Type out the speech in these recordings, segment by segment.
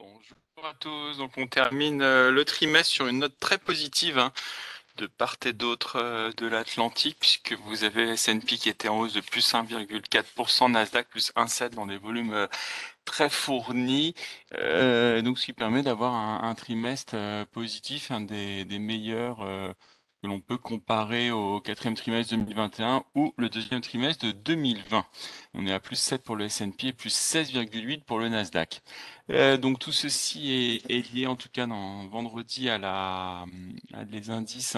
Bonjour à tous. Donc on termine euh, le trimestre sur une note très positive hein, de part et d'autre euh, de l'Atlantique, puisque vous avez S&P qui était en hausse de plus 1,4%, Nasdaq plus 1,7% dans des volumes euh, très fournis, donc ce qui permet d'avoir un, trimestre positif, un des, meilleurs que l'on peut comparer au quatrième trimestre 2021 ou le deuxième trimestre de 2020. On est à plus 7 pour le S&P et plus 16,8 pour le Nasdaq. Euh, donc tout ceci est, lié en tout cas dans vendredi à la à les indices,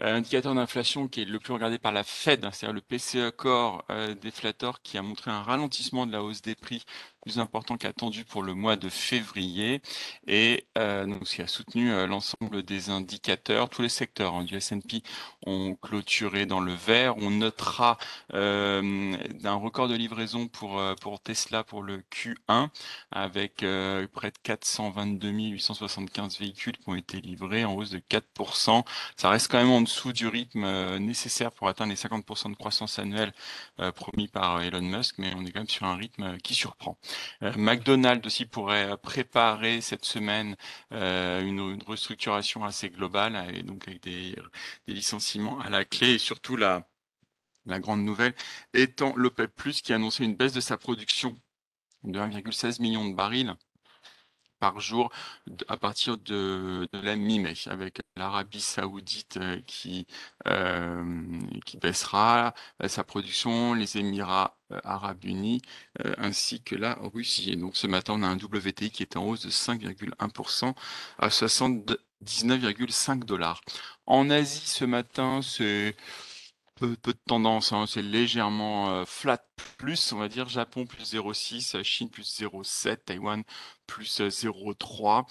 euh, indicateur d'inflation qui est le plus regardé par la Fed, c'est-à-dire le PCE Core euh, déflator qui a montré un ralentissement de la hausse des prix plus important qu'attendu pour le mois de février et euh, donc ce qui a soutenu l'ensemble des indicateurs. Tous les secteurs hein, du S&P ont clôturé dans le vert. On notera euh, un record de livraison pour pour Tesla pour le Q1 avec près de 422 875 véhicules qui ont été livrés en hausse de 4%. Ça reste quand même en dessous du rythme nécessaire pour atteindre les 50% de croissance annuelle promis par Elon Musk, mais on est quand même sur un rythme qui surprend. Euh, McDonald's aussi pourrait préparer cette semaine euh, une, restructuration assez globale et donc avec des, licenciements à la clé et surtout la, la grande nouvelle étant l'OPEP+, qui a annoncé une baisse de sa production de 1,16 million de barils par jour à partir de, la mi-mai, avec l'Arabie saoudite euh, qui, euh, qui baissera euh, sa production, les Émirats arabes unis, ainsi que la Russie. Et donc ce matin, on a un WTI qui est en hausse de 5,1% à 79,5 dollars. En Asie, ce matin, c'est peu, de tendance, hein. c'est légèrement flat plus, on va dire Japon plus 0,6, Chine plus 0,7, Taïwan plus 0,3.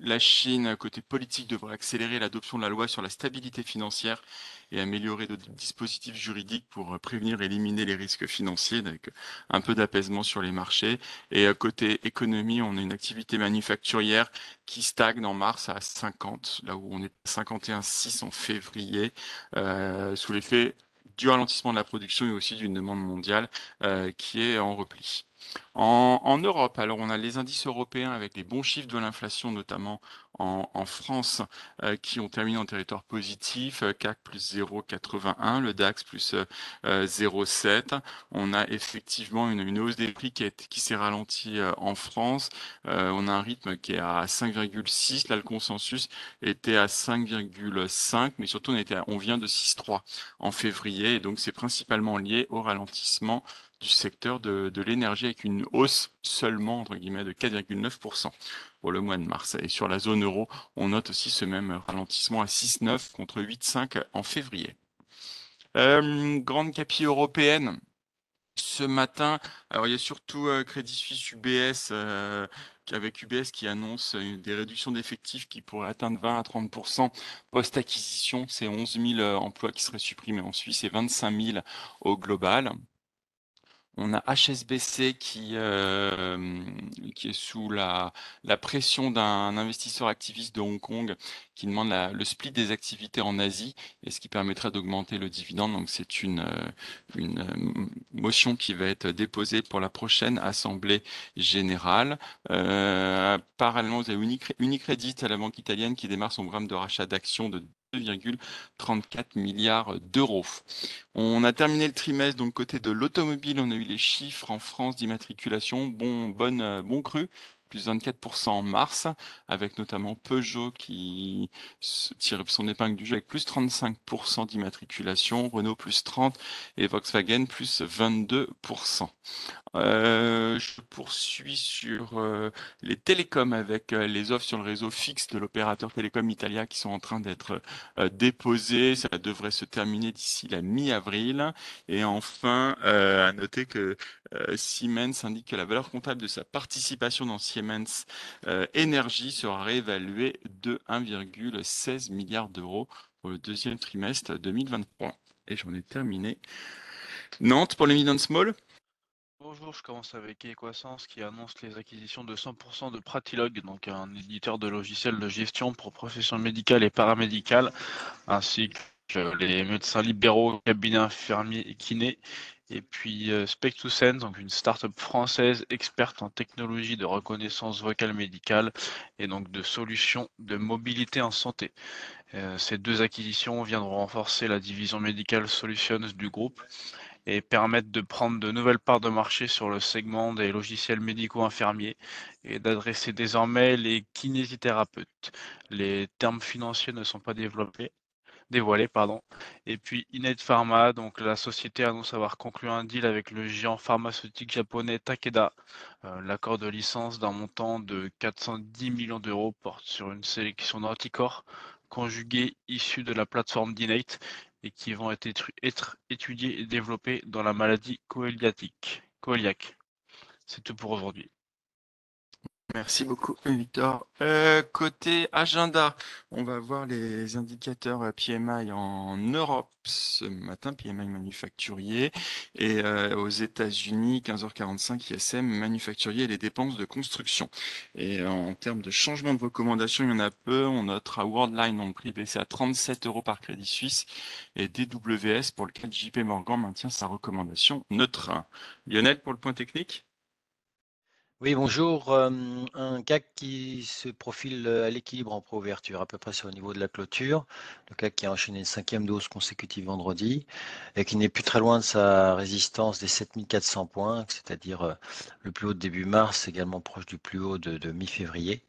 la Chine, côté politique, devrait accélérer l'adoption de la loi sur la stabilité financière et améliorer le dispositifs juridiques pour euh, prévenir et éliminer les risques financiers, avec un peu d'apaisement sur les marchés. Et côté économie, on a une activité manufacturière qui stagne en mars à 50, là où on est à 51,6 en février, euh, sous l'effet du ralentissement de la production et aussi d'une demande mondiale euh, qui est en repli. En, Europe, alors on a les indices européens avec les bons chiffres de l'inflation, notamment en, France, euh, qui ont terminé en territoire positif, euh, CAC plus 0,81, le DAX plus 0,7. On a effectivement une, hausse des prix qui, qui s'est ralentie en France. on a un rythme qui est à 5,6. Là, le consensus était à 5,5, mais surtout on, était on vient de 6,3 en février, et donc c'est principalement lié au ralentissement du secteur de, l'énergie avec une hausse seulement entre guillemets de 4,9% pour le mois de mars. Et sur la zone euro, on note aussi ce même ralentissement à 6,9 contre 8,5 en février. Euh, grande capi européenne. Ce matin, alors il y a surtout euh, Crédit Suisse UBS euh, avec UBS qui annonce des réductions d'effectifs qui pourraient atteindre 20 à 30% post-acquisition. C'est 11 000 emplois qui seraient supprimés en Suisse et 25 000 au global. On a HSBC qui, euh, qui est sous la, la pression d'un investisseur activiste de Hong Kong qui demande le split des activités en Asie et ce qui permettrait d'augmenter le dividende. Donc c'est une, euh, une euh, motion qui va être déposée pour la prochaine assemblée générale. parallèlement, vous avez Unicredit à la banque italienne qui démarre son programme de rachat d'actions de 2,34 milliards d'euros. On a terminé le trimestre, donc côté de l'automobile, on a eu les chiffres en France d'immatriculation, bon, bonne, euh, bon cru, plus 24% en mars, avec notamment Peugeot qui tire son épingle du jeu avec plus 35% d'immatriculation, Renault plus 30 et Volkswagen plus 22%. Euh, je poursuis sur euh, les télécoms avec euh, les offres sur le réseau fixe de l'opérateur Télécom Italia qui sont en train d'être déposées. Ça devrait se terminer d'ici la mi-avril. Et enfin, à noter que Siemens indique que la valeur comptable de sa participation dans Siemens Energy sera réévaluée de 1,16 milliard d'euros pour le deuxième trimestre 2023. Et j'en ai terminé. Nantes pour les mid small. Bonjour, je commence avec Equasens qui annonce les acquisitions de 100% de Pratilog, donc un éditeur de logiciels de gestion pour professions médicales et paramédicales, ainsi les médecins libéraux, cabinets infirmiers et kinés. Et puis euh, Spec2Sense, donc une start-up française experte en technologie de reconnaissance vocale médicale et donc de solutions de mobilité en santé. Euh, ces deux acquisitions viendront renforcer la division médicale Solutions du groupe et permettre de prendre de nouvelles parts de marché sur le segment des logiciels médicaux infirmiers et d'adresser désormais les kinésithérapeutes. Les termes financiers ne sont pas développés, dévoilé. Pardon. Et puis Inet Pharma, donc la société annonce avoir conclu un deal avec le géant pharmaceutique japonais Takeda. Euh, l'accord de licence d'un montant de 410 millions d'euros porte sur une sélection d'anticorps conjugués issus de la plateforme d'Innate et qui vont être, étudiés et développés dans la maladie coéliatique. C'est tout pour aujourd'hui. Merci beaucoup, Victor. Euh, côté agenda, on va voir les indicateurs euh, PMI en Europe ce matin, PMI manufacturier, et euh, aux États-Unis, 15h45, ISM manufacturier et les dépenses de construction. Et en termes de changement de recommandation, il y en a peu. On notera Worldline en prix baissé à 37 euros par Crédit Suisse et DWS pour lequel JP Morgan maintient sa recommandation neutre. Lionel, pour le point technique? Oui, bonjour. Euh, un CAC qui se profile euh, à l'équilibre en pro-ouverture, à peu près sur le niveau de la clôture. Le CAC qui a enchaîné une cinquième dose consécutive vendredi et qui n'est plus très loin de sa résistance des 7400 points, c'est-à-dire euh, le plus haut de début mars, également proche du plus haut de mi-février.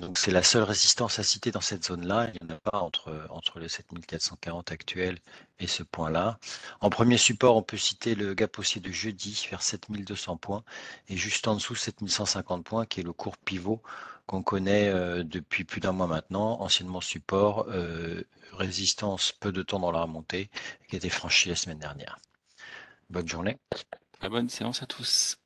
Donc c'est la seule résistance à citer dans cette zone-là. Il n'y en a pas entre, entre le 7440 actuel et ce point-là. En premier support, on peut citer le gap haussier de jeudi vers 7200 points et juste en dessous 7150 points qui est le court pivot qu'on connaît euh, depuis plus d'un mois maintenant, anciennement support, euh, résistance peu de temps dans la remontée qui a été franchi la semaine dernière. Bonne journée. Très bonne séance à tous.